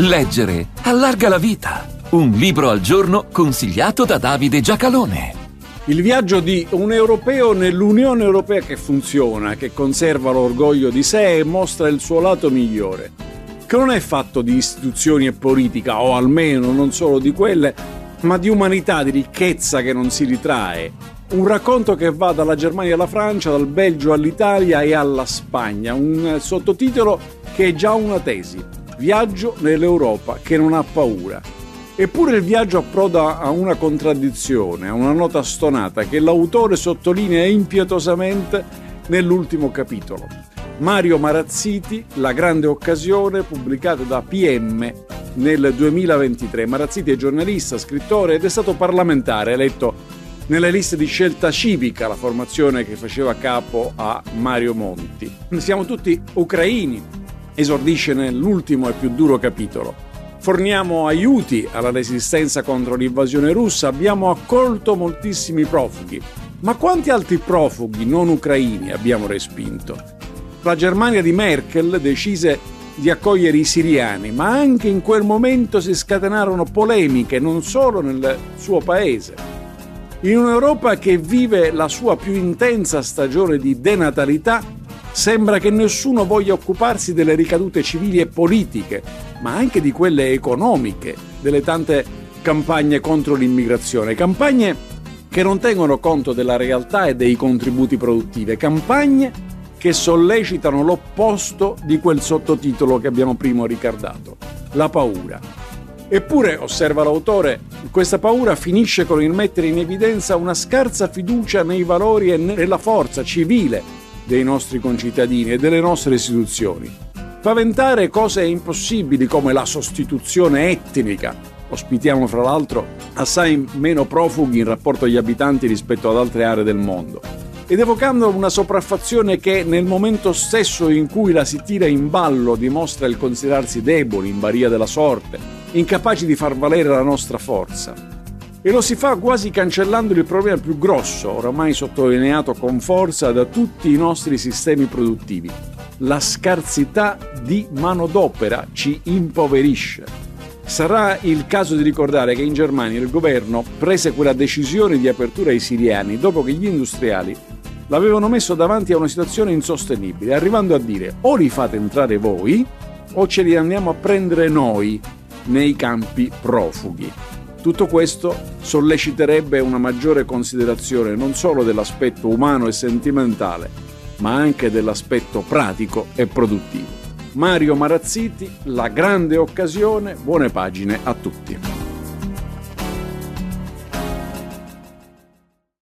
Leggere allarga la vita. Un libro al giorno consigliato da Davide Giacalone. Il viaggio di un europeo nell'Unione Europea che funziona, che conserva l'orgoglio di sé e mostra il suo lato migliore, che non è fatto di istituzioni e politica, o almeno non solo di quelle, ma di umanità, di ricchezza che non si ritrae. Un racconto che va dalla Germania alla Francia, dal Belgio all'Italia e alla Spagna, un sottotitolo che è già una tesi. Viaggio nell'Europa che non ha paura. Eppure il viaggio approda a una contraddizione, a una nota stonata che l'autore sottolinea impietosamente nell'ultimo capitolo. Mario Marazziti, La grande occasione, pubblicato da PM nel 2023. Marazziti è giornalista, scrittore ed è stato parlamentare, eletto nelle liste di scelta civica, la formazione che faceva capo a Mario Monti. Siamo tutti ucraini, esordisce nell'ultimo e più duro capitolo. Forniamo aiuti alla resistenza contro l'invasione russa, abbiamo accolto moltissimi profughi. Ma quanti altri profughi non ucraini abbiamo respinto? La Germania di Merkel decise di accogliere i siriani, ma anche in quel momento si scatenarono polemiche non solo nel suo paese. In un'Europa che vive la sua più intensa stagione di denatalità, Sembra che nessuno voglia occuparsi delle ricadute civili e politiche, ma anche di quelle economiche, delle tante campagne contro l'immigrazione, campagne che non tengono conto della realtà e dei contributi produttivi, campagne che sollecitano l'opposto di quel sottotitolo che abbiamo prima ricordato, la paura. Eppure, osserva l'autore, questa paura finisce con il mettere in evidenza una scarsa fiducia nei valori e nella forza civile dei nostri concittadini e delle nostre istituzioni. Paventare cose impossibili come la sostituzione etnica. Ospitiamo fra l'altro assai meno profughi in rapporto agli abitanti rispetto ad altre aree del mondo. Ed evocando una sopraffazione che nel momento stesso in cui la si tira in ballo dimostra il considerarsi deboli in baria della sorte, incapaci di far valere la nostra forza. E lo si fa quasi cancellando il problema più grosso, oramai sottolineato con forza da tutti i nostri sistemi produttivi. La scarsità di manodopera ci impoverisce. Sarà il caso di ricordare che in Germania il governo prese quella decisione di apertura ai siriani dopo che gli industriali l'avevano messo davanti a una situazione insostenibile, arrivando a dire o li fate entrare voi o ce li andiamo a prendere noi nei campi profughi. Tutto questo solleciterebbe una maggiore considerazione non solo dell'aspetto umano e sentimentale, ma anche dell'aspetto pratico e produttivo. Mario Marazziti, La grande occasione, buone pagine a tutti.